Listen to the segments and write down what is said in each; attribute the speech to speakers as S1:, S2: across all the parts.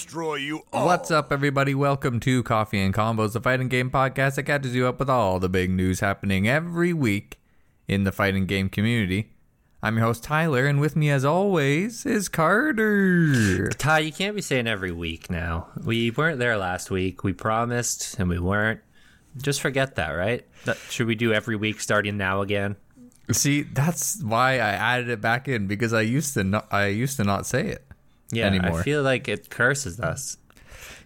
S1: destroy you all.
S2: What's up, everybody? Welcome to Coffee and Combos, the fighting game podcast that catches you up with all the big news happening every week in the fighting game community. I'm your host, Tyler, and with me, as always, is Carter.
S3: Ty, you can't be saying every week now. We weren't there last week. We promised, and we weren't. Just forget that, right? That, should we do every week starting now again?
S2: See, that's why I added it back in because I used to not, I used to not say it.
S3: Yeah,
S2: Anymore.
S3: I feel like it curses us.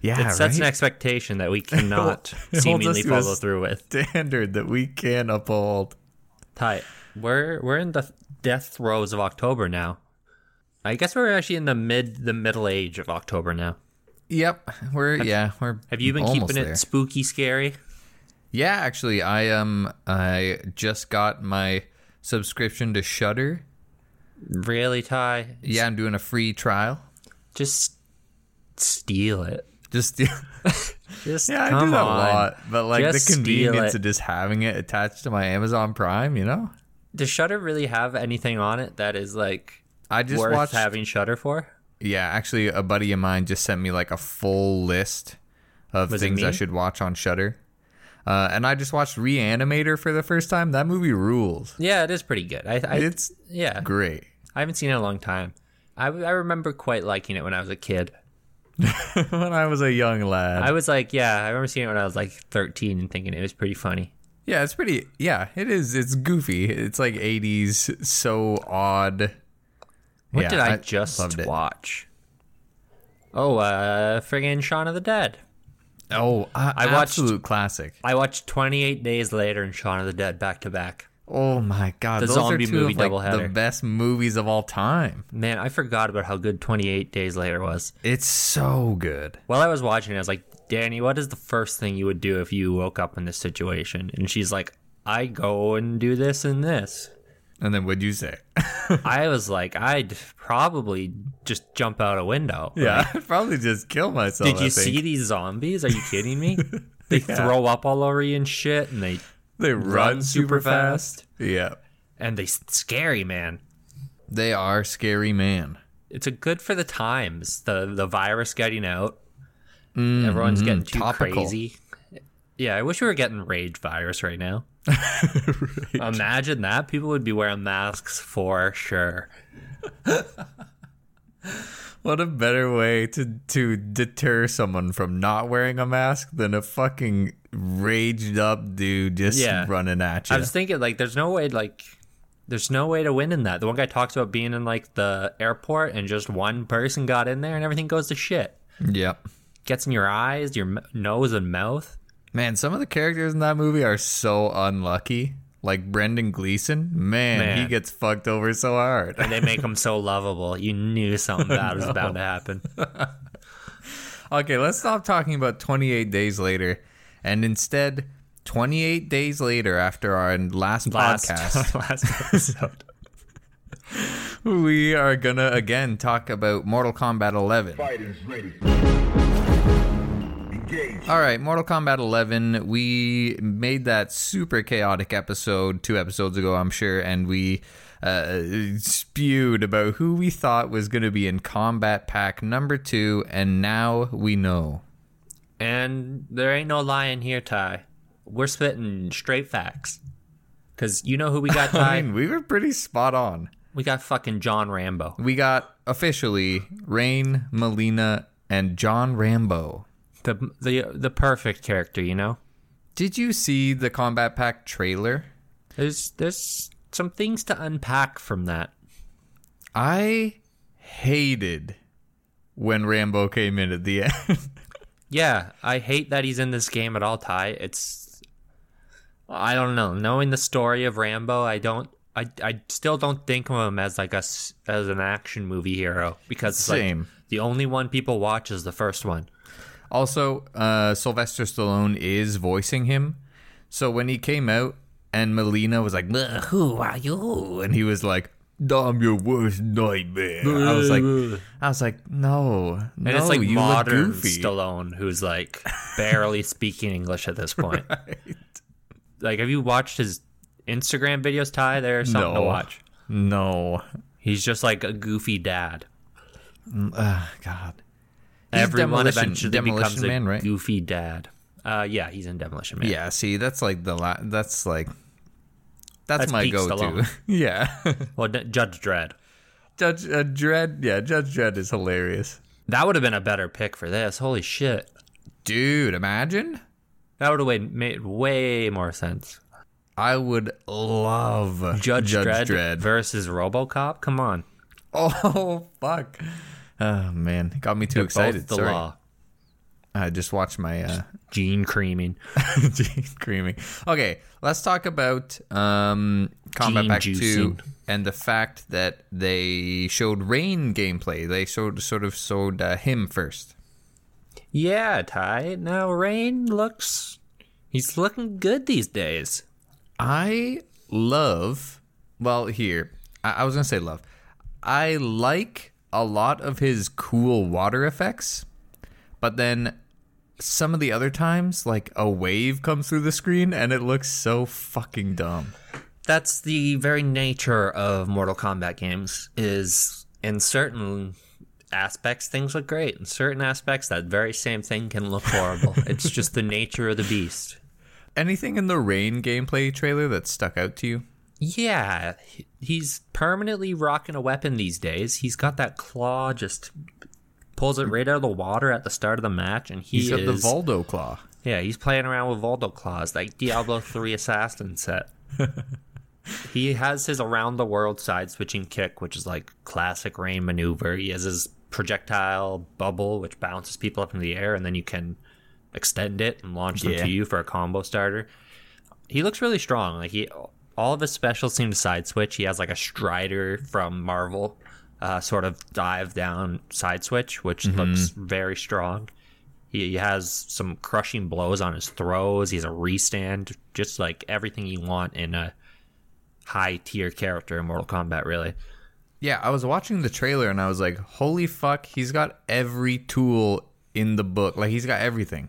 S2: Yeah,
S3: It sets an expectation that we cannot
S2: It
S3: seemingly
S2: us to a
S3: follow through with.
S2: standard that we can uphold.
S3: Ty, we're we're in the death throes of October now. I guess we're actually in the mid the middle age of October now.
S2: Yep, we're yeah we're.
S3: Have you been keeping
S2: there.
S3: it spooky scary?
S2: Yeah, actually, I um I just got my subscription to Shudder.
S3: Really, Ty?
S2: Yeah, I'm doing a free trial.
S3: Just steal it.
S2: Just
S3: Just
S2: yeah, I do that
S3: on.
S2: a lot, but like
S3: Just
S2: the convenience of just having it attached to my Amazon Prime, you know.
S3: Does Shudder really have anything on it that is like
S2: I just
S3: worth
S2: watched.
S3: having Shudder for?
S2: yeah, actually, a buddy of mine just sent me like a full list of
S3: Was
S2: things I should watch on Shudder. Uh, and I just watched Reanimator for the first time. That movie rules.
S3: Yeah, it is pretty good. I, I
S2: It's
S3: yeah,
S2: great.
S3: I haven't seen it in a long time. I, I remember quite liking it when I was a kid.
S2: when I was a young lad.
S3: I was like, yeah, I remember seeing it when I was like 13 and thinking it was pretty funny.
S2: Yeah, it's pretty. Yeah, it is. It's goofy. It's like '80s, so odd.
S3: What
S2: Yeah,
S3: did I,
S2: I
S3: just watch? Oh, uh, friggin' Shaun of the Dead.
S2: Oh, I,
S3: I watched-
S2: absolute classic.
S3: I watched 28 Days Later and Shaun of the Dead back to back.
S2: Oh my god,
S3: The
S2: those
S3: zombie
S2: are two
S3: movie
S2: of, like, the best movies of all time.
S3: Man, I forgot about how good 28 Days Later was.
S2: It's so good.
S3: While I was watching it, I was like, Danny, what is the first thing you would do if you woke up in this situation? And she's like, I go and do this and this.
S2: And then what'd you say?
S3: I was like, I'd probably just jump out a window.
S2: yeah, I'd probably just kill myself.
S3: Did
S2: I
S3: you
S2: think.
S3: see these zombies? Are you kidding me? They throw up all over you and shit, and they
S2: They run,
S3: run
S2: super fast. Yeah,
S3: and they scary man.
S2: they are scary, man.
S3: It's a good for the times. The the virus getting out. Everyone's getting too
S2: Mm-hmm. Topical.
S3: crazy. Yeah, I wish we were getting rage virus right now. Imagine that. People would be wearing masks for sure.
S2: What a better way to to deter someone from not wearing a mask than a fucking raged up dude just
S3: Yeah.
S2: running at you.
S3: I was thinking like there's no way like there's no way to win in that. The one guy talks about being in like the airport and just one person got in there and everything goes to shit.
S2: yep.
S3: Gets in your eyes, your m- nose and mouth.
S2: Man, some of the characters in that movie are so unlucky. Like Brendan Gleeson, man,
S3: Man.
S2: he gets fucked over so hard.
S3: And they make him so lovable. You knew something bad was bound to happen.
S2: okay, let's stop talking about 28 days later and instead 28 days later after our last,
S3: Last,
S2: podcast,
S3: last episode.
S2: we are going to again talk about Mortal Kombat 11.
S1: Fighters ready.
S2: All right, Mortal Kombat 11. We made that super chaotic episode two episodes ago, I'm sure, and we uh, spewed about who we thought was going to be in Kombat Pack number two, and now we know.
S3: And there ain't no lying here, Ty. We're spitting straight facts. Cause you know who we got,
S2: I
S3: Ty?
S2: mean, we were pretty spot on.
S3: we got fucking John Rambo.
S2: We got officially Rain, Mileena, and John Rambo.
S3: The the the perfect character, you know?
S2: Did you see the Kombat Pack trailer?
S3: There's there's some things to unpack from that.
S2: I hated when Rambo came in at the end.
S3: Yeah, I hate that he's in this game at all, Ty. It's I don't know. Knowing the story of Rambo, I don't I, I still don't think of him as like a as an action movie hero because it's like
S2: Same.
S3: the only one people watch is the first one.
S2: Also, uh, Sylvester Stallone is voicing him. So when he came out and Mileena was like, "Who are you?" and he was like, "I'm your worst nightmare." I was like, I was like, "No,
S3: And
S2: no,
S3: it's like
S2: you
S3: modern
S2: look goofy."
S3: Stallone who's like barely speaking English at this point. Like, have you watched his Instagram videos, Ty? They're something to watch.
S2: No,
S3: He's just like a goofy dad.
S2: Ugh, God.
S3: Everyone
S2: Demolition-
S3: eventually
S2: Demolition
S3: becomes a
S2: Man, right?
S3: goofy dad. Uh, yeah, he's in Demolition Man.
S2: Yeah, see, that's like the la- that's like that's,
S3: That's
S2: my go-to.
S3: Stallone.
S2: yeah,
S3: Well, Judge Dredd.
S2: Judge uh, Dredd. Yeah, Judge Dredd is hilarious,
S3: That would have been a better pick for this. Holy shit.
S2: dude. Imagine.
S3: That would have made way more sense.
S2: I would love
S3: Judge, Dredd,
S2: Dredd.
S3: versus RoboCop. Come on,
S2: Oh fuck! Oh man, got me too
S3: They're
S2: excited.
S3: the
S2: Sorry.
S3: law.
S2: I just watched my uh,
S3: Gene creaming.
S2: Gene creaming. Okay, let's talk about um, Combat
S3: Gene
S2: Pack Two and the fact that they showed Rain gameplay. They showed sort of showed uh, him first.
S3: Yeah, Ty. Now Rain looks. He's looking good these days.
S2: I love. Well, here I, I was gonna say love. I like a lot of his cool water effects, but then some of the other times, like a wave comes through the screen and it looks so fucking dumb.
S3: That's the very nature of Mortal Kombat games. Is in certain aspects things look great. In certain aspects, that very same thing can look horrible. it's just the nature of the beast.
S2: Anything in the Rain gameplay trailer that stuck out to you?
S3: Yeah, he's permanently rocking a weapon these days. He's got that claw, just pulls it right out of the water at the start of the match, and he
S2: He's got
S3: is
S2: the Voldo claw.
S3: yeah, he's playing around with Voldo claws like Diablo Three Assassin set. he has his around the world side switching kick, which is like classic rain maneuver. He has his projectile bubble, which bounces people up in the air, and then you can extend it and launch them
S2: Yeah.
S3: to you for a combo starter. He looks really strong. Like he, all of his specials seem to side switch. He has like a Strider from Marvel, uh, sort of dive down side switch, which looks very strong. He, he has some crushing blows on his throws. He has a restand, just like everything you want in a high tier character in Mortal Kombat. Really,
S2: Yeah, I was watching the trailer and I was like, holy fuck, he's got every tool in the book. Like, he's got everything.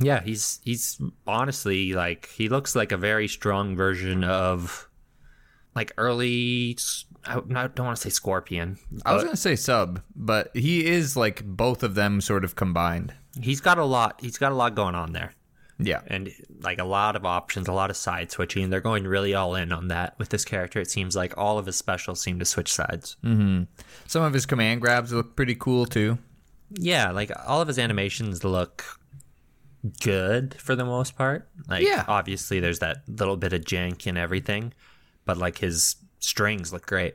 S3: yeah. He's he's honestly like he looks like a very strong version of like early. I don't want to say Scorpion.
S2: I was going to say sub, but he is like both of them sort of combined.
S3: he's got a lot. He's got a lot going on there.
S2: Yeah.
S3: and like a lot of options, a lot of side switching. They're going really all in on that with this character. It seems like all of his specials seem to switch sides. Mm-hmm.
S2: Some of his command grabs look pretty cool too.
S3: Yeah, like all of his animations look good for the most part. Like
S2: Yeah.
S3: obviously there's that little bit of jank and everything, but like his strings look great.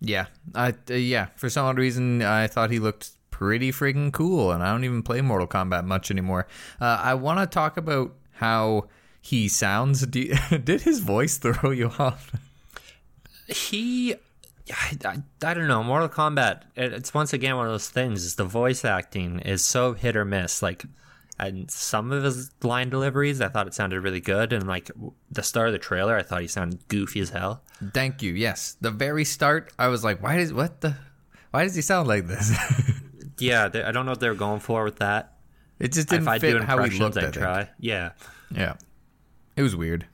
S2: Yeah. I uh, yeah, for some odd reason I thought he looked pretty friggin' cool and I don't even play Mortal Kombat much anymore. Uh, I want to talk about how he sounds. You- did his voice throw you off?
S3: He I, I, I don't know. Mortal Kombat. It, it's once again one of those things. Is the voice acting is so hit or miss. Like, and some of his line deliveries, I thought it sounded really good. And like the start of the trailer, I thought he sounded goofy as hell.
S2: Thank you. Yes. The very start, I was like, why does what the why does he sound like this?
S3: Yeah, they, I don't know what they're going for with that.
S2: it just
S3: If
S2: didn't
S3: I
S2: fit
S3: do
S2: how he looked
S3: I try. Yeah,
S2: Yeah. It was weird.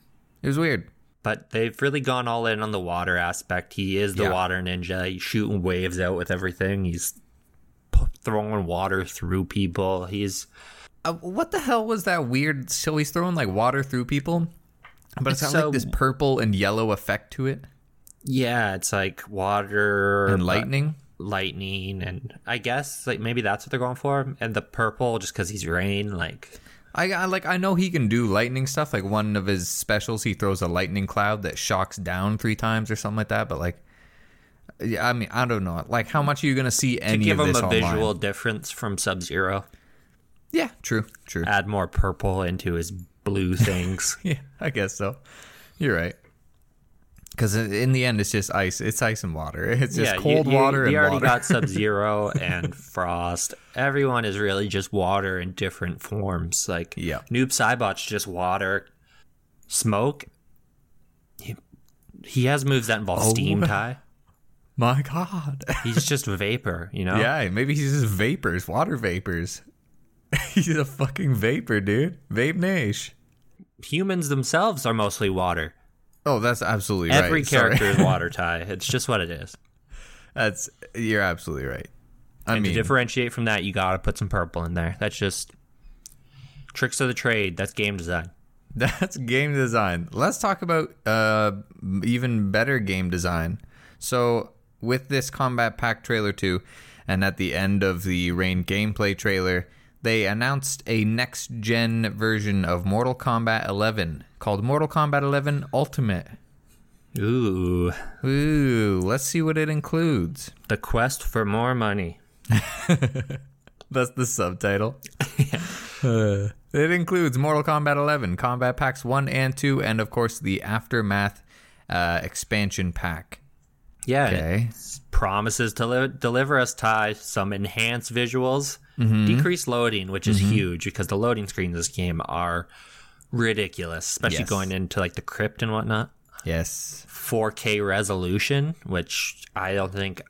S2: It was weird.
S3: but they've really gone all in on the water aspect. He is the
S2: Yeah.
S3: water ninja. He's shooting waves out with everything. He's p- throwing water through people. He's
S2: Uh, what the hell was that weird? So he's throwing like water through people, but it's got
S3: So-
S2: like this purple and yellow effect to it,
S3: yeah, it's like water
S2: and lightning.
S3: lightning and i guess like maybe that's what they're going for and the purple just because he's rain like
S2: I, I like. I know he can do lightning stuff. Like one of his specials, he throws a lightning cloud that shocks down three times or something like that. But like, yeah, I mean, I don't know. Like, how much are you gonna see
S3: to give
S2: of
S3: him a
S2: online?
S3: visual difference from sub zero
S2: Yeah, true, true.
S3: add more purple into his blue things
S2: Yeah, I guess so. You're right. Because in the end, it's just ice. It's ice and water. It's just
S3: yeah
S2: cold
S3: you, you,
S2: water
S3: you
S2: and
S3: already
S2: water.
S3: got sub zero and frost everyone is really just water in different forms like
S2: Yeah.
S3: noob Saibot's just water smoke he, he has moves that involve
S2: Oh.
S3: steam tie
S2: My God.
S3: he's just vapor you know
S2: Yeah, maybe he's just vapors, water vapors. he's a fucking vapor, dude. Vape Nash.
S3: humans themselves are mostly water
S2: Oh, that's absolutely right.
S3: Every
S2: Sorry.
S3: character is water tie. It's just what it is.
S2: That's you're absolutely right. I
S3: and
S2: mean,
S3: to differentiate from that, you gotta put some purple in there. That's just tricks of the trade. That's game design.
S2: That's game design. Let's talk about uh, even better game design. So, with this Kombat Pack trailer 2, and at the end of the Rain gameplay trailer, they announced a next gen version of Mortal Kombat 11 called Mortal Kombat 11 Ultimate.
S3: Ooh,
S2: Ooh, let's see what it includes.
S3: the quest for more money.
S2: That's the subtitle. Uh, it includes Mortal Kombat 11, Kombat Packs 1 and 2, and of course the Aftermath uh, expansion pack.
S3: Yeah,
S2: Okay.
S3: promises to li- deliver us Ty some enhanced visuals,
S2: Mm-hmm.
S3: decreased loading, which is huge because the loading screens in this game are ridiculous, especially
S2: Yes.
S3: going into like the crypt and whatnot.
S2: Yes.
S3: 4K resolution, which I don't think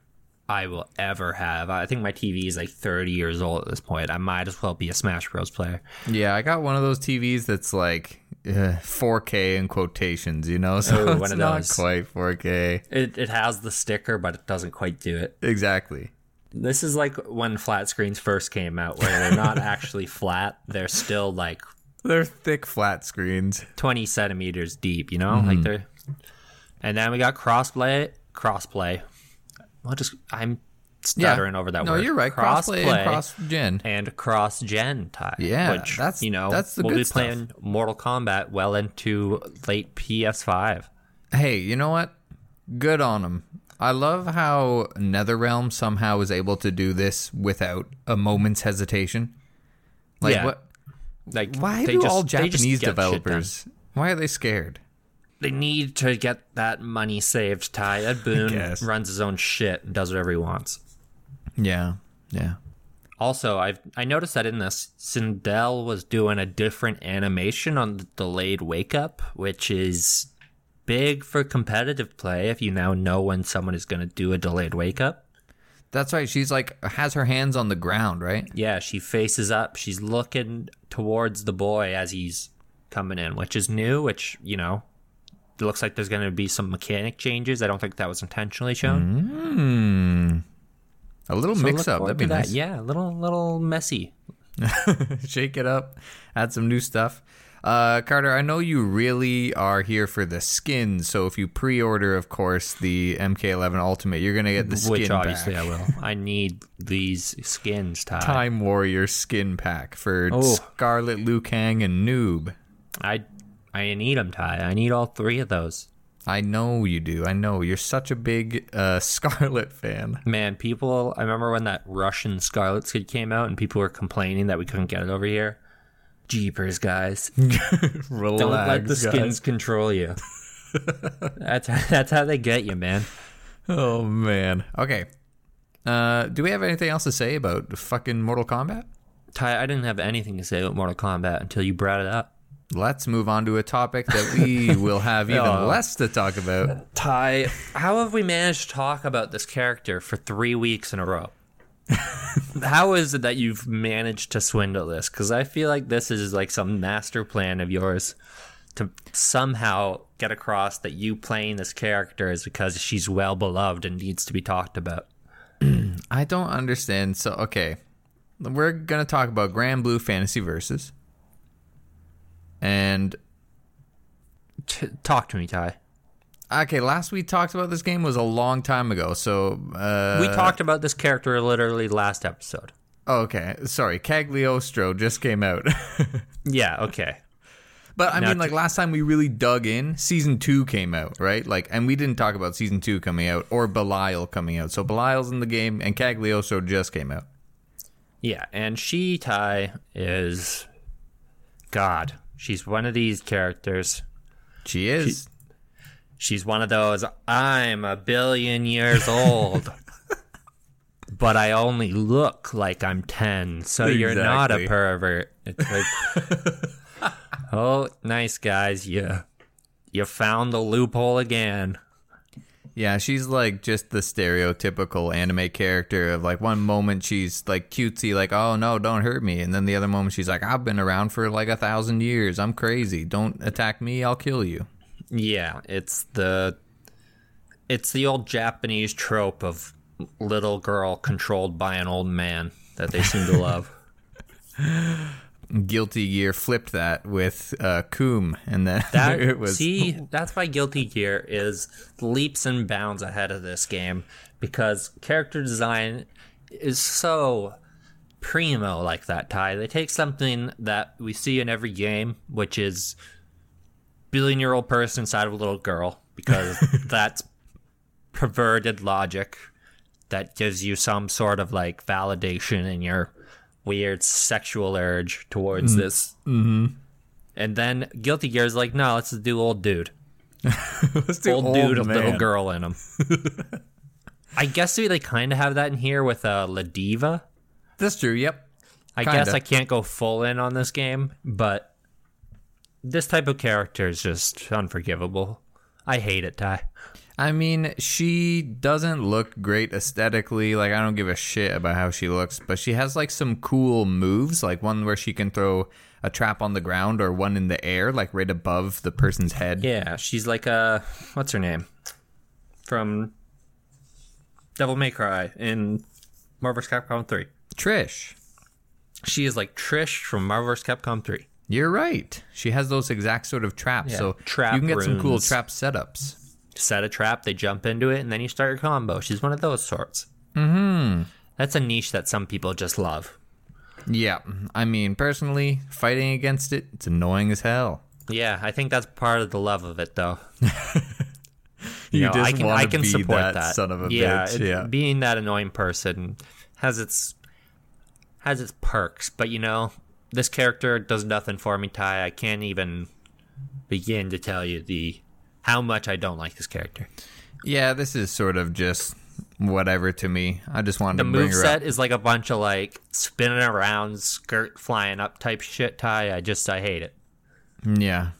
S3: I will ever have. I think my TV is like 30 years old at this point. I might as well be a Smash Bros. player.
S2: Yeah, I got one of those TVs that's like uh, 4K in quotations, you know? So
S3: Oh,
S2: it's not quite 4K.
S3: It, it has the sticker, but it doesn't quite do it.
S2: Exactly.
S3: This is like when flat screens first came out, where they're not actually flat. They're still like
S2: They're thick flat screens.
S3: 20 centimeters deep, you know?
S2: Mm-hmm.
S3: Like they're. And then we got crossplay. Crossplay. What just. I'm stuttering over that
S2: no,
S3: word.
S2: you're right. Crossplay and cross gen.
S3: and cross gen tie.
S2: Yeah,
S3: which
S2: that's-
S3: you know
S2: that's the
S3: we'll be
S2: stuff.
S3: playing Mortal Kombat well into late PS5.
S2: Hey, you know what? Good on them. I love how NetherRealm somehow was able to do this without a moment's hesitation. Like
S3: Yeah.
S2: what?
S3: Like
S2: Why
S3: they
S2: do
S3: just-
S2: all Japanese
S3: get shit done.
S2: developers? Why are they scared?
S3: They need to get that money saved. Ty Ed Boon runs his own shit and does whatever he wants.
S2: Yeah, yeah.
S3: Also, I I noticed that in this, Sindel was doing a different animation on the delayed wake up, which is big for competitive play. If you now know when someone is going to do a delayed wake up,
S2: That's right. She's like has her hands on the ground, right?
S3: yeah, she faces up. She's looking towards the boy as he's coming in, which is new. Which you know, it looks like there's going to be some mechanic changes. I don't think that was intentionally shown.
S2: Hmm. A little
S3: So
S2: mix up. That'd be
S3: to that.
S2: nice.
S3: Yeah, a little little messy.
S2: Shake it up. Add some new stuff. Uh, Carter, I know you really are here for the skins. So if you pre-order, of course, the MK11 Ultimate, you're gonna get the skin
S3: Which obviously
S2: pack.
S3: I will. I need these skins, Ty.
S2: Time Warrior skin pack for
S3: Oh.
S2: Skarlet, Liu Kang, and Noob.
S3: I I need them, Ty. I need all three of those.
S2: I know you do. I know you're such a big uh, Skarlet fan.
S3: Man, people. I remember when that Russian Skarlet skin came out, and people were complaining that we couldn't get it over here. Jeepers, guys!
S2: Relax,
S3: Don't let the
S2: guys.
S3: skins control you. that's that's how they get you, man.
S2: Oh man. Okay. Uh, do we have anything else to say about fucking Mortal Kombat?
S3: Ty, I didn't have anything to say about Mortal Kombat until you brought it up.
S2: Let's move on to a topic that we will have even
S3: Oh.
S2: less to talk about.
S3: Ty, how have we managed to talk about this character for three weeks in a row? How is it that you've managed to swindle this? Because I feel like this is like some master plan of yours to somehow get across that you playing this character is because she's well beloved and needs to be talked about.
S2: I don't understand. So, okay. We're going to talk about Granblue Fantasy Versus. And,
S3: T- talk to me, Ty.
S2: Okay, last we talked about this game was a long time ago. So, uh,
S3: We talked about this character literally last episode.
S2: oh, okay. Sorry. Cagliostro just came out.
S3: Yeah, okay.
S2: But I
S3: Now
S2: mean, like last time we really dug in, season two came out, right? Like, and we didn't talk about season two coming out or Belial coming out. So Belial's in the game, and Cagliostro just came out.
S3: Yeah, and she Ty is God. She's one of these characters.
S2: She is.
S3: She's one of those I'm a billion years old. but I only look like I'm 10. So you're not a pervert. It's like Oh, nice guys. You you found the loophole again.
S2: yeah, she's like just the stereotypical anime character of like one moment she's like cutesy, like oh no, don't hurt me, and then the other moment she's like I've been around for like a thousand years, I'm crazy, don't attack me, I'll kill you.
S3: Yeah, it's the it's the old Japanese trope of little girl controlled by an old man that they seem to love.
S2: Guilty Gear flipped that with uh, Kum, and then
S3: That
S2: it was
S3: see, that's why Guilty Gear is leaps and bounds ahead of this game because character design is so primo like that. Ty, they take something that we see in every game, which is billion-year-old person inside of a little girl, because that's perverted logic that gives you some sort of like validation in your weird sexual urge towards this. Mm-hmm. And then Guilty Gear is like, no, let's do old dude.
S2: Let's do
S3: Old, dude with
S2: man.
S3: little girl in him. I guess they kind of have that in here with uh, Ladiva.
S2: That's true. Yep.
S3: I
S2: Kinda.
S3: guess I can't go full in on this game, but this type of character is just unforgivable. I hate it, Ty.
S2: I mean, she doesn't look great aesthetically. Like, I don't give a shit about how she looks, but she has like some cool moves, like one where she can throw a trap on the ground or one in the air, like right above the person's head.
S3: Yeah, she's like a what's her name from Devil May Cry in Marvel vs. Capcom 3.
S2: Trish,
S3: She is like Trish from Marvel vs. Capcom 3.
S2: You're right. She has those exact sort of traps,
S3: Yeah,
S2: so
S3: trap
S2: you can get some cool trap setups.
S3: Set a trap, they jump into it, and then you start your combo. She's one of those sorts. Mm-hmm. That's a niche that some people just love.
S2: Yeah, I mean, personally, fighting against it, it's annoying as hell.
S3: Yeah, I think that's part of the love of it, though.
S2: You
S3: know,
S2: just
S3: I can I can
S2: be
S3: support
S2: that
S3: that,
S2: son of a
S3: yeah,
S2: bitch.
S3: it-
S2: Yeah,
S3: being that annoying person has its has its perks, but you know, this character does nothing for me, Ty. I can't even begin to tell you the how much I don't like this character.
S2: yeah. This is sort of just whatever to me. I just wanted
S3: The
S2: to bring
S3: move
S2: her
S3: set
S2: up.
S3: is like a bunch of like spinning around, skirt flying up type shit, Ty. I just I hate it.
S2: Yeah.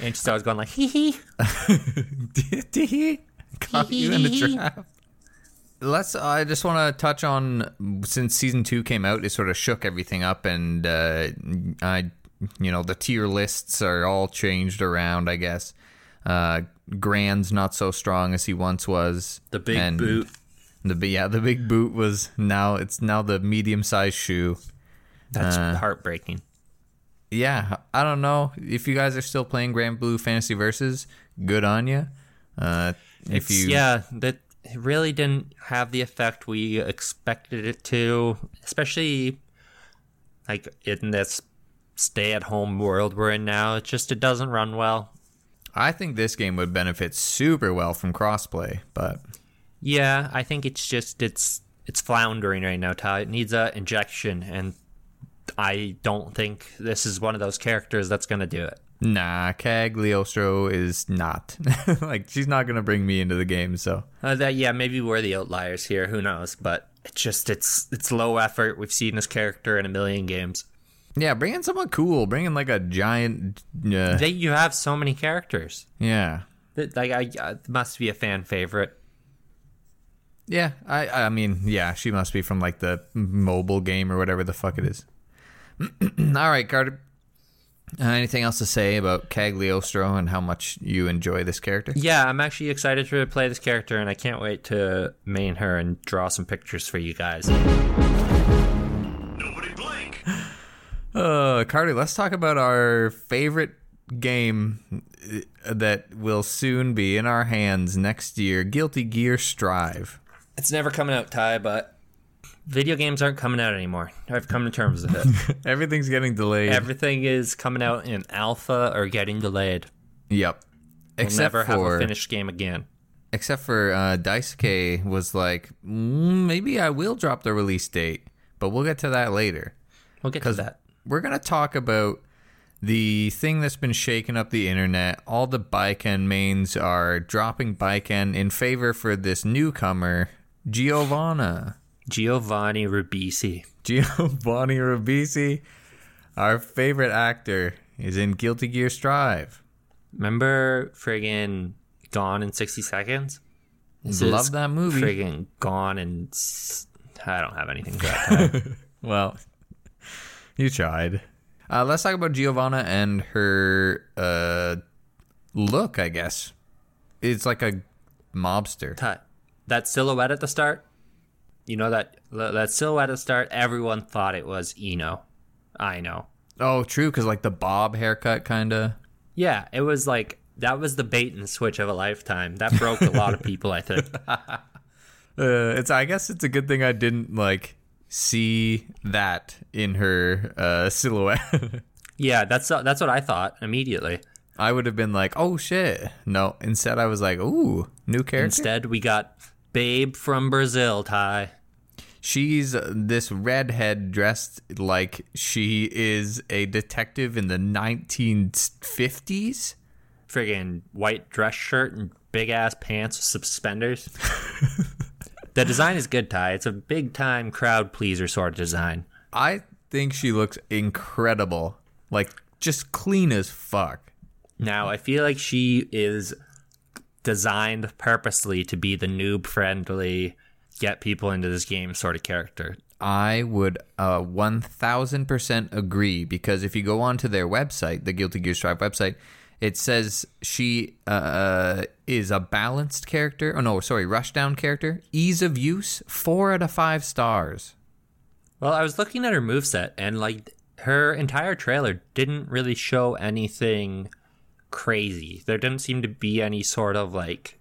S3: And she starts going like hee hee.
S2: Did he caught you in the trap? Let's. I just want to touch on since season two came out, it sort of shook everything up, and uh, I, you know, the tier lists are all changed around. I guess uh, Gran's not so strong as he once was.
S3: The big
S2: and
S3: boot.
S2: The yeah, the big boot was now it's now the medium sized shoe.
S3: That's
S2: uh,
S3: heartbreaking.
S2: yeah, I don't know if you guys are still playing Granblue Fantasy Versus. Good on you. Uh, if
S3: It's-
S2: you,
S3: yeah, that it really didn't have the effect we expected it to, especially like in this stay-at-home world we're in now. It just it doesn't run well.
S2: I think this game would benefit super well from crossplay, but
S3: Yeah, I think it's just it's it's floundering right now, Ty. It needs a injection, and I don't think this is one of those characters that's gonna do it.
S2: Nah, Cagliostro is not. like she's not gonna bring me into the game. So
S3: Uh, that yeah, maybe we're the outliers here. Who knows? But it's just it's it's low effort. We've seen this character in a million games.
S2: yeah, bring in someone cool. Bring in like a giant. Uh,
S3: They, you have so many characters.
S2: yeah,
S3: Like I, I must be a fan favorite.
S2: yeah. I I mean, yeah, she must be from like the mobile game or whatever the fuck it is. All right, Carter. Uh, anything else to say about Cagliostro and how much you enjoy this character?
S3: Yeah, I'm actually excited to play this character, and I can't wait to main her and draw some pictures for you guys.
S1: Nobody blink.
S2: Uh, Carter, let's talk about our favorite game uh, that will soon be in our hands next year Guilty Gear Strive.
S3: It's never coming out, Ty, but video games aren't coming out anymore. I've come to terms with it.
S2: Everything's getting delayed.
S3: Everything is coming out in alpha or getting delayed.
S2: yep.
S3: We'll
S2: Except
S3: never
S2: for
S3: have a finished game again.
S2: except for uh, Daisuke was like, mm, maybe I will drop the release date, but we'll get to that later.
S3: We'll get to that.
S2: We're gonna talk about the thing that's been shaking up the internet. All the Baiken mains are dropping Baiken in favor for this newcomer, Giovanna.
S3: Giovanni Ribisi.
S2: Giovanni Ribisi, our favorite actor, is in Guilty Gear Strive.
S3: Remember friggin' Gone in 60 Seconds? This
S2: Love that movie.
S3: Friggin' Gone and s- I don't have anything for that.
S2: Well, you tried. Uh, let's talk about Giovanna and her uh, look, I guess. It's like a mobster.
S3: Ty, that silhouette at the start, you know that that silhouette at the start, everyone thought it was I-No. I know.
S2: Oh, true, because like the bob haircut, kind of.
S3: Yeah, it was like that was the bait and switch of a lifetime. That broke a lot of people, I think.
S2: Uh, it's. I guess it's a good thing I didn't like see that in her uh, silhouette.
S3: Yeah, that's that's what I thought immediately.
S2: I would have been like, "Oh shit!" No, instead I was like, "Ooh, new character."
S3: Instead, we got Babe from Brazil, Ty.
S2: She's uh, this redhead dressed like she is a detective in the 1950s.
S3: Friggin' white dress shirt and big ass pants with suspenders. the design is good, Ty. It's a big time crowd pleaser sort of design.
S2: I think she looks incredible. Like just clean as fuck.
S3: Now, I feel like she is designed purposely to be the noob friendly, get people into this game sort of character.
S2: I would uh, 1000% agree because if you go onto their website, the Guilty Gear Strive website, it says she uh, is a balanced character. Oh, no, sorry, rushdown character. Ease of use, four out of five stars.
S3: Well, I was looking at her moveset and like her entire trailer didn't really show anything crazy. There didn't seem to be any sort of like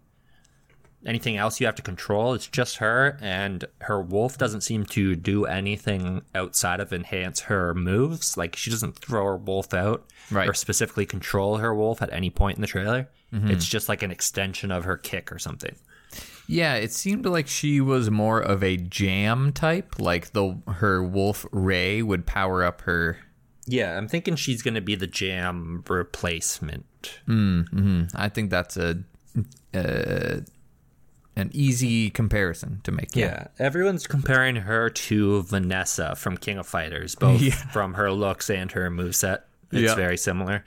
S3: anything else you have to control. It's just her, and her wolf doesn't seem to do anything outside of enhance her moves. Like she doesn't throw her wolf out
S2: Right.
S3: or specifically control her wolf at any point in the trailer. Mm-hmm. It's just like an extension of her kick or something.
S2: Yeah, it seemed like she was more of a jam type. Like the her wolf Rei would power up her.
S3: Yeah, I'm thinking she's going to be the jam replacement. Hmm.
S2: I think that's a uh, an easy comparison to make.
S3: Yeah, everyone's comparing her to Vanessa from King of Fighters, both
S2: Yeah.
S3: from her looks and her moveset. It's
S2: Yeah.
S3: very similar.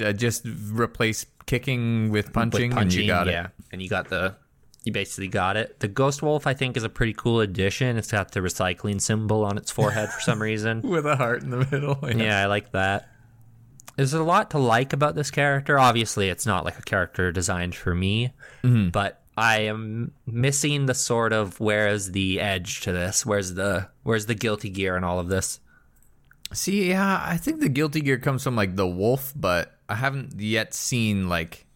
S2: Uh, just replace kicking with punching,
S3: With
S2: and you got
S3: yeah. And you got the, you basically got it. The Ghost Wolf, I think, is a pretty cool addition. It's got the recycling symbol on its forehead for some reason.
S2: with a heart in the middle.
S3: Yeah, I like that. There's a lot to like about this character. Obviously, it's not like a character designed for me,
S2: Mm-hmm.
S3: but I am missing the sort of where's the edge to this? Where's the where's the guilty gear in all of this?
S2: See, yeah, I think the guilty gear comes from like the wolf, but I haven't yet seen like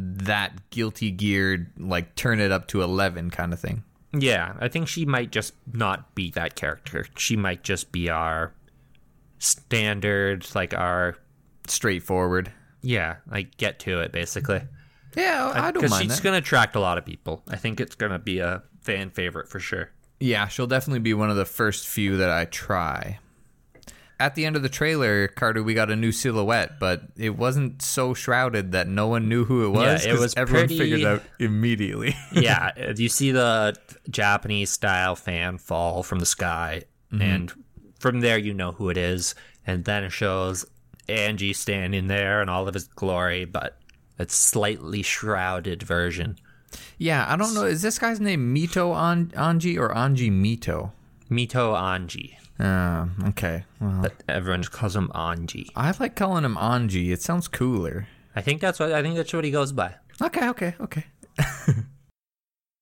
S2: that guilty gear like turn it up to eleven kind of thing.
S3: Yeah, I think she might just not be that character. She might just be our standard, like our
S2: Straightforward.
S3: yeah, like get to it basically.
S2: Yeah, I don't mind
S3: she's going to attract a lot of people. I think it's going to be a fan favorite for sure.
S2: Yeah, she'll definitely be one of the first few that I try. At the end of the trailer, Carter, we got a new silhouette, but it wasn't so shrouded that no one knew who it was.
S3: Yeah, it was
S2: everyone
S3: pretty-
S2: figured out immediately.
S3: yeah, uh, you see the Japanese style fan fall from the sky, and from there you know who it is, and then it shows Anji standing there in all of his glory, but it's slightly shrouded version.
S2: yeah, I don't know. Is this guy's name Mito An- Anji or Anji Mito?
S3: Mito Anji,
S2: Uh, okay. Well,
S3: but everyone just calls him Anji.
S2: I like calling him Anji. It sounds cooler.
S3: I think that's what I think that's what he goes by.
S2: Okay, okay, okay.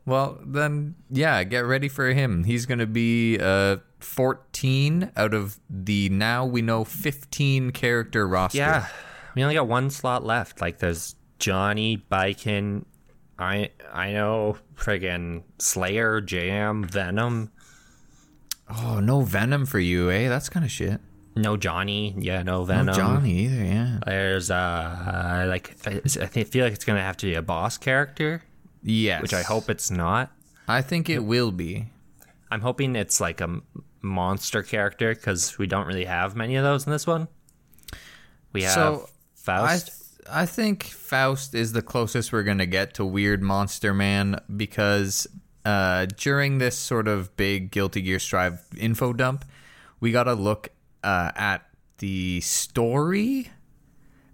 S2: well, then, yeah, get ready for him. He's going to be uh, 14 out of the now we know 15 character roster.
S3: Yeah, we only got one slot left. Like there's Johnny, Baiken, I I know friggin' Slayer, Jam, Venom.
S2: Oh, no Venom for you, eh? That's kind of shit.
S3: No Johnny, yeah, no Venom.
S2: No Johnny either, yeah.
S3: There's uh like I I feel like it's gonna have to be a boss character,
S2: Yes.
S3: which I hope it's not.
S2: I think it will be.
S3: I'm hoping it's like a monster character because we don't really have many of those in this one. We have
S2: So, I,
S3: Faust.
S2: th- I think Faust is the closest we're going to get to Weird Monster Man because uh, during this sort of big Guilty Gear Strive info dump, we got a look uh, at the story.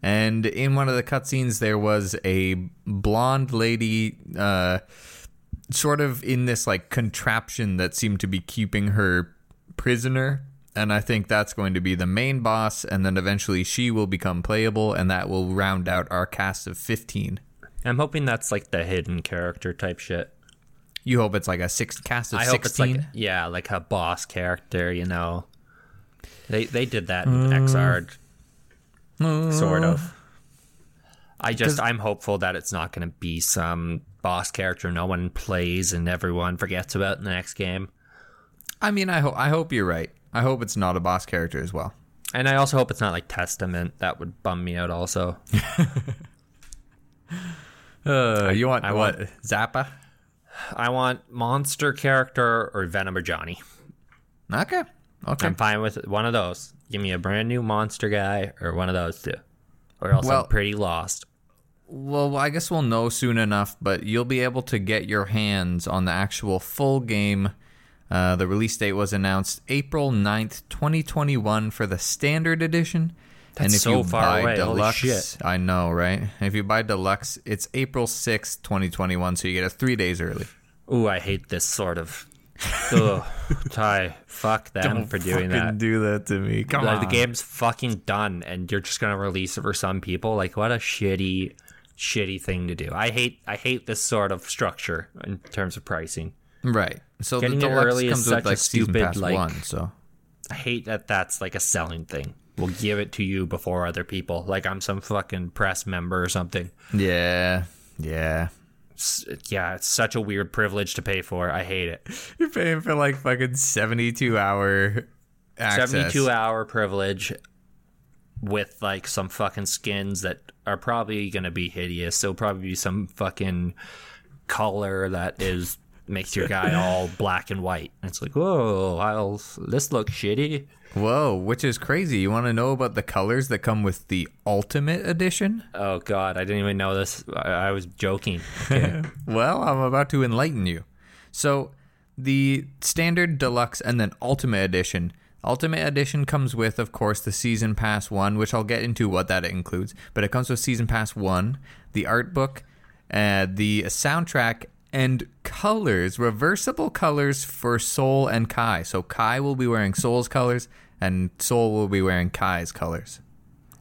S2: And in one of the cutscenes, there was a blonde lady, uh, sort of in this like contraption that seemed to be keeping her prisoner. And I think that's going to be the main boss, and then eventually she will become playable, and that will round out our cast of 15.
S3: I'm hoping that's like the hidden character type shit.
S2: You hope it's like a six cast of
S3: I
S2: sixteen.
S3: like yeah, like a boss character. You know, they they did that in Xrd, sort of. I just I'm hopeful that it's not going to be some boss character no one plays and everyone forgets about in the next game.
S2: I mean, I hope I hope you're right. I hope it's not a boss character as well.
S3: And I also hope it's not like Testament. That would bum me out. Also,
S2: Uh, you want
S3: I
S2: what?
S3: want-
S2: Zappa?
S3: I want monster character or Venom or Johnny.
S2: Okay. Okay.
S3: I'm fine with one of those. Give me a brand new monster guy or one of those two, or else
S2: Well-
S3: I'm pretty lost.
S2: Well, I guess we'll know soon enough, but you'll be able to get your hands on the actual full game. Uh, the release date was announced April 9th, 2021 for the standard edition. And if
S3: so
S2: you
S3: far
S2: buy
S3: away.
S2: Deluxe. I know, right? If you buy deluxe, it's April 6th, 2021, so you get it 3 days early.
S3: Ooh, I hate this sort of. Ugh, Ty, fuck them for doing that.
S2: do that to me. Come
S3: Like
S2: on.
S3: the game's fucking done, and you're just gonna release it for some people. Like, what a shitty, shitty thing to do. I hate, I hate this sort of structure in terms of pricing.
S2: Right. So
S3: Getting
S2: the
S3: it
S2: deluxe
S3: early is
S2: comes
S3: such
S2: with
S3: a
S2: like season
S3: stupid, like-
S2: 1, so
S3: I hate that that's like a selling thing. We'll give it to you before other people. Like I'm some fucking press member or something.
S2: yeah. Yeah.
S3: It's- yeah, it's such a weird privilege to pay for. I hate it.
S2: You're paying for like fucking 72 hour access.
S3: 72 hour privilege with like some fucking skins that are probably going to be hideous. So probably be some fucking color that is makes your guy all black and white. And it's like, whoa, I'll, this looks shitty.
S2: Whoa, which is crazy. You want to know about the colors that come with the Ultimate Edition?
S3: Oh god, I didn't even know this. I, I was joking.
S2: Well, I'm about to enlighten you. So, the standard, deluxe, and then Ultimate Edition. Ultimate Edition comes with, of course, the Season Pass 1, which I'll get into what that includes. But it comes with Season Pass 1, the art book, uh, the soundtrack, and colors, reversible colors for Sol and Ky. So, Ky will be wearing Sol's colors, and Sol will be wearing Ky's colors.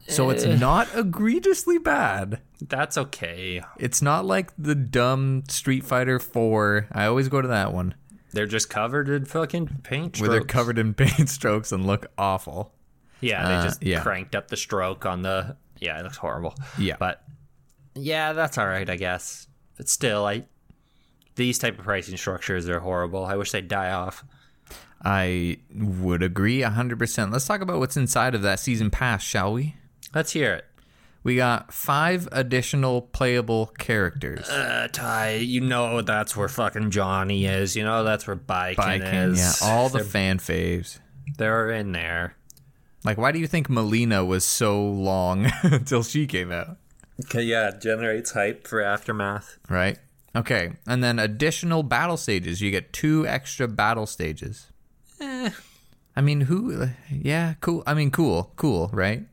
S2: So, it's not egregiously bad.
S3: That's okay.
S2: It's not like the dumb Street Fighter 4. I always go to that one
S3: They're just covered in fucking paint strokes.
S2: where they're covered in paint strokes and look awful.
S3: Yeah, they
S2: Uh,
S3: just
S2: yeah.
S3: cranked up the stroke on the. Yeah, it looks horrible.
S2: Yeah.
S3: but yeah, that's all right, I guess. But still, I these type of pricing structures are horrible. I wish they'd die off.
S2: I would agree 100%. Let's talk about what's inside of that season pass, shall we?
S3: Let's hear it.
S2: We got five additional playable characters.
S3: Uh, Ty, you know that's where fucking Johnny is. You know that's where Baiken,
S2: Baiken, yeah, all the
S3: they're,
S2: fan faves.
S3: they're in there.
S2: Like, why do you think Mileena was so long until she came out?
S3: Okay, yeah, it generates hype for aftermath.
S2: Right? Okay, and then additional battle stages. You get two extra battle stages.
S3: Eh.
S2: I mean, who? Yeah, cool. I mean, cool, cool, right?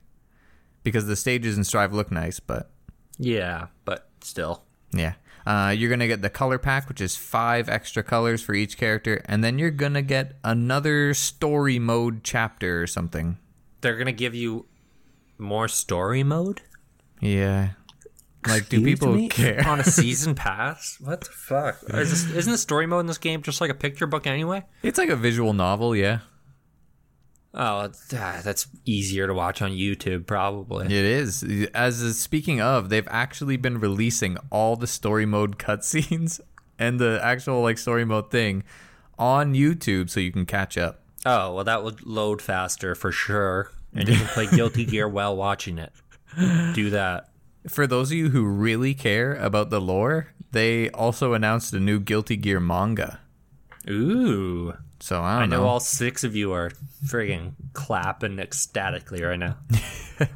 S2: Because the stages in Strive look nice, but
S3: Yeah, but still.
S2: yeah. Uh, you're gonna get the color pack, which is five extra colors for each character, and then you're gonna get another story mode chapter or something.
S3: They're gonna give you more story mode.
S2: Yeah. Like, do people
S3: me?
S2: care?
S3: on a season pass? What the fuck? Is this, isn't the story mode in this game just like a picture book anyway?
S2: it's like a visual novel, yeah.
S3: Oh, ah, that's easier to watch on YouTube, probably.
S2: It is. As speaking of, they've actually been releasing all the story mode cutscenes and the actual like story mode thing on YouTube, so you can catch up.
S3: Oh, well, that would load faster for sure, and you can play Guilty Gear while watching it. Do that.
S2: For those of you who really care about the lore, they also announced a new Guilty Gear manga.
S3: Ooh,
S2: So I
S3: I
S2: don't
S3: know
S2: know.
S3: all six of you are friggin' clapping ecstatically right now.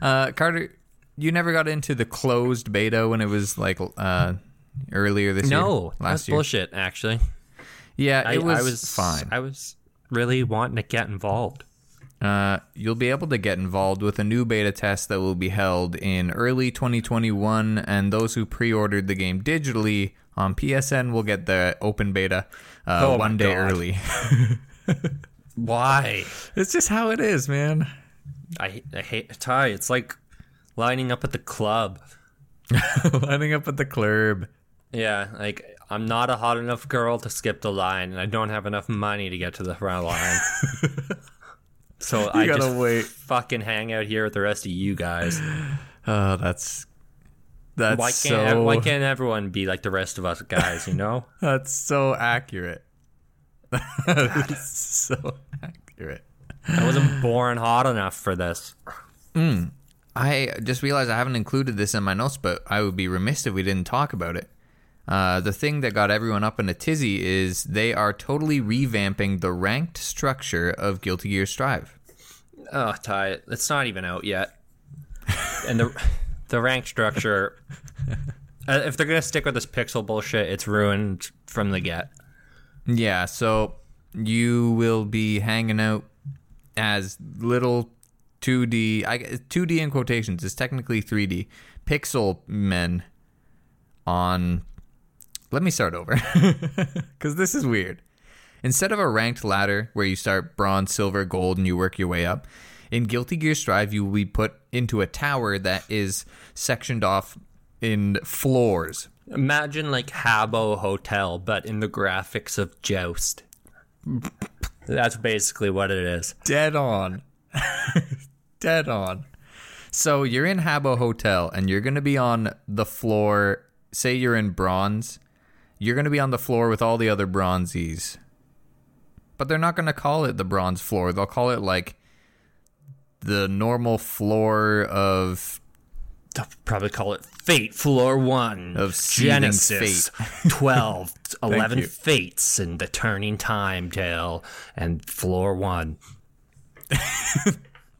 S2: uh, Carter, you never got into the closed beta when it was like uh, earlier this year.
S3: No,
S2: last
S3: that's
S2: year.
S3: bullshit. Actually,
S2: Yeah,
S3: I,
S2: it was,
S3: I was
S2: fine.
S3: I was really wanting to get involved.
S2: Uh, you'll be able to get involved with a new beta test that will be held in early 2021, and those who pre-ordered the game digitally on PSN will get the open beta uh,
S3: Oh my
S2: one day
S3: God.
S2: early.
S3: Why?
S2: it's just how it is, man.
S3: I, I hate Ty. It's like lining up at the club.
S2: Lining up at the club.
S3: Yeah, like I'm not a hot enough girl to skip the line, and I don't have enough money to get to the front line. so I
S2: gotta
S3: just
S2: wait.
S3: fucking hang out here with the rest of you guys.
S2: Oh, that's that's
S3: Why can't
S2: so
S3: why can't everyone be like the rest of us guys? You know.
S2: that's so accurate. that's so accurate.
S3: I wasn't born hot enough for this. Hmm.
S2: I just realized I haven't included this in my notes, but I would be remiss if we didn't talk about it. Uh, the thing that got everyone up in a tizzy is they are totally revamping the ranked structure of Guilty Gear Strive.
S3: Oh, Ty, it's not even out yet. And the the rank structure, uh, if they're gonna stick with this pixel bullshit, it's ruined from the get.
S2: Yeah, so you will be hanging out as little 2D, I 2D in quotations, it's technically 3D pixel men on Let me start over cuz this is weird. Instead of a ranked ladder where you start bronze, silver, gold and you work your way up, in Guilty Gear Strive you will be put into a tower that is sectioned off in floors.
S3: Imagine like Habbo Hotel, but in the graphics of Joust. That's basically what it is.
S2: Dead on. Dead on. So you're in Habbo Hotel and you're going to be on the floor. Say you're in bronze. You're going to be on the floor with all the other bronzies. But they're not going to call it the bronze floor. They'll call it like the normal floor of
S3: They'll probably call it Fate Floor 1.
S2: Of
S3: Genesis 12, 11
S2: you.
S3: Fates, and the Turning Time Tale, and Floor 1.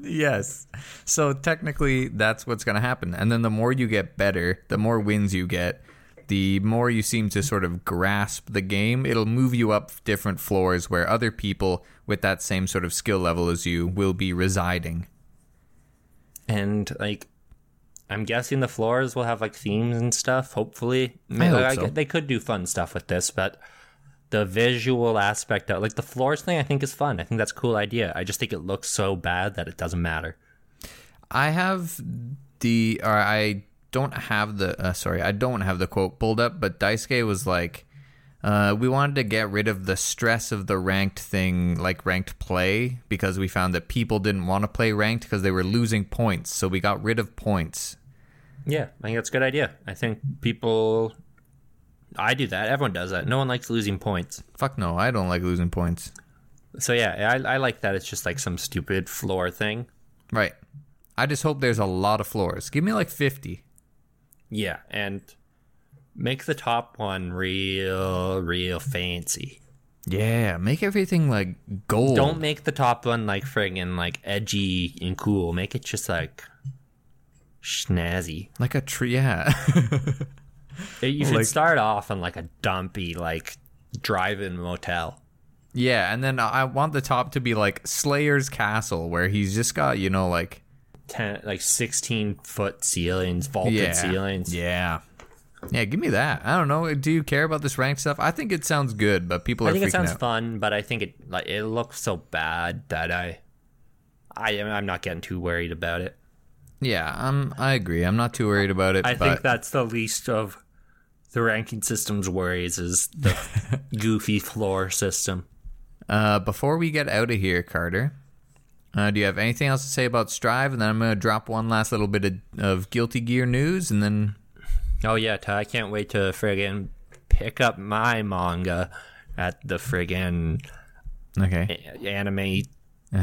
S2: Yes. So technically, that's what's going to happen. And then the more you get better, the more wins you get, the more you seem to sort of grasp the game. It'll move you up different floors where other people with that same sort of skill level as you will be residing.
S3: And, like, I'm guessing the floors will have, like, themes and stuff, hopefully.
S2: I hope
S3: Like,
S2: so.
S3: They could do fun stuff with this, but the visual aspect of, like, the floors thing, I think is fun. I think that's a cool idea. I just think it looks so bad that it doesn't matter.
S2: I have the, or I don't have the, uh, sorry, I don't have the quote pulled up, but Daisuke was like, uh, we wanted to get rid of the stress of the ranked thing, like ranked play, because we found that people didn't want to play ranked because they were losing points. So we got rid of points.
S3: Yeah, I think that's a good idea. I think people. I do that. Everyone does that. No one likes losing points.
S2: Fuck no, I don't like losing points.
S3: So yeah, I, I like that. It's just like some stupid floor thing.
S2: Right. I just hope there's a lot of floors. Give me like 50.
S3: Yeah, and make the top one real, real fancy.
S2: Yeah, make everything like gold.
S3: Don't make the top one like friggin' like edgy and cool. Make it just like snazzy.
S2: like a tree. Yeah.
S3: You should
S2: Like-
S3: start off in like a dumpy like drive-in motel.
S2: yeah, and then I want the top to be like Slayer's castle where he's just got, you know, like
S3: Ten, like 16 foot ceilings, vaulted
S2: yeah.
S3: ceilings.
S2: Yeah. Yeah, give me that. I don't know. Do you care about this ranked stuff? I think it sounds good, but people are
S3: I think it sounds
S2: out.
S3: fun, but I think it like it looks so bad that I, I am I'm not getting too worried about it.
S2: Yeah, I'm I agree. I'm not too worried about it,
S3: I
S2: but
S3: think that's the least of the ranking system's worries is the goofy floor system.
S2: uh, before we get out of here, Carter, uh, do you have anything else to say about Strive? And then I'm going to drop one last little bit of, of Guilty Gear news, and then
S3: Oh yeah, Ty, I can't wait to friggin' pick up my manga at the friggin'
S2: okay,
S3: a- anime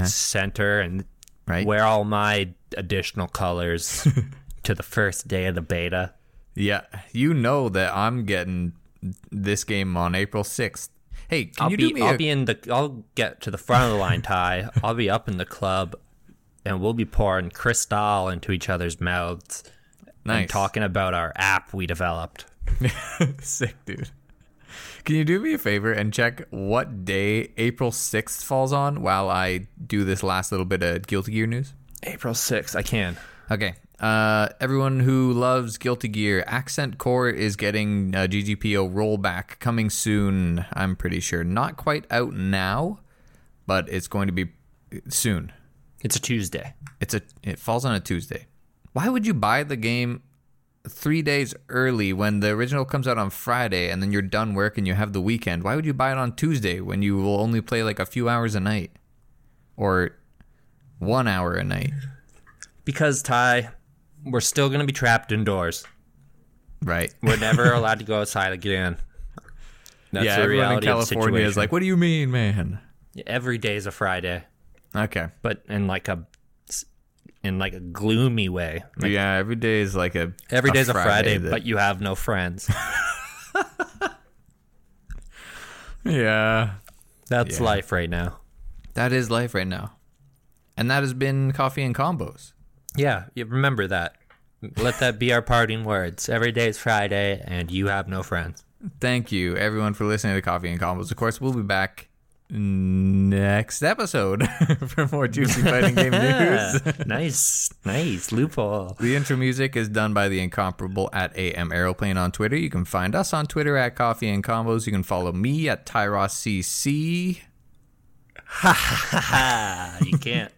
S3: center and
S2: Right.
S3: wear all my additional colors to the first day of the beta.
S2: yeah, you know that I'm getting this game on April 6th. Hey, can
S3: I'll
S2: you
S3: be
S2: do me
S3: I'll
S2: a
S3: be in the I'll get to the front of the line, Ty. I'll be up in the club, and we'll be pouring Cristal into each other's mouths
S2: nice
S3: and talking about our app we developed.
S2: Sick, dude. Can you do me a favor and check what day April 6th falls on while I do this last little bit of Guilty Gear news?
S3: April sixth, I can.
S2: Okay. Uh, everyone who loves Guilty Gear, Accent Core is getting a GGPO rollback coming soon. I'm pretty sure. Not quite out now, but it's going to be soon.
S3: It's a Tuesday.
S2: It's a it falls on a Tuesday. Why would you buy the game three days early when the original comes out on Friday and then you're done work and you have the weekend? Why would you buy it on Tuesday when you will only play like a few hours a night or one hour a night?
S3: Because Ty, we're still gonna be trapped indoors.
S2: Right.
S3: We're never allowed to go outside again. That's
S2: yeah,
S3: the
S2: everyone in
S3: reality of the
S2: California is
S3: situation.
S2: like, "What do you mean, man?"
S3: every day is a Friday,
S2: Okay.
S3: but in like a in like a gloomy way. Like
S2: yeah, every day is like a
S3: every day's a Friday,
S2: that-
S3: but you have no friends.
S2: yeah,
S3: That's
S2: Yeah.
S3: life right now.
S2: that is life right now, and that has been coffee and combos.
S3: Yeah, remember that. Let that be our parting words. Every day is Friday, and you have no friends.
S2: Thank you, everyone, for listening to Coffee and Combos. Of course, we'll be back next episode for more juicy fighting game news.
S3: nice, nice loophole.
S2: The intro music is done by the incomparable at AM Aeroplane on Twitter. You can find us on Twitter at Coffee and Combos. You can follow me at TyrosCC.
S3: ha! you can't.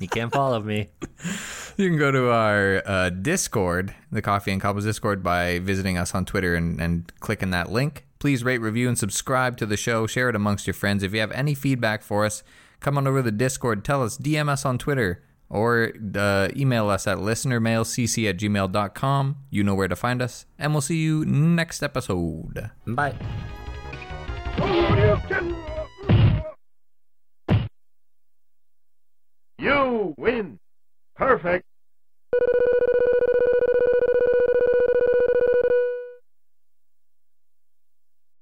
S3: You can't follow me.
S2: You can go to our uh, Discord, the Coffee and Combos Discord, by visiting us on Twitter and, and clicking that link. Please rate, review, and subscribe to the show. Share it amongst your friends. If you have any feedback for us, come on over to the Discord. Tell us, DM us on Twitter, or uh, email us at listenermailcc at gmail.com. You know where to find us. And we'll see you next episode.
S3: Bye.
S1: You win. Perfect.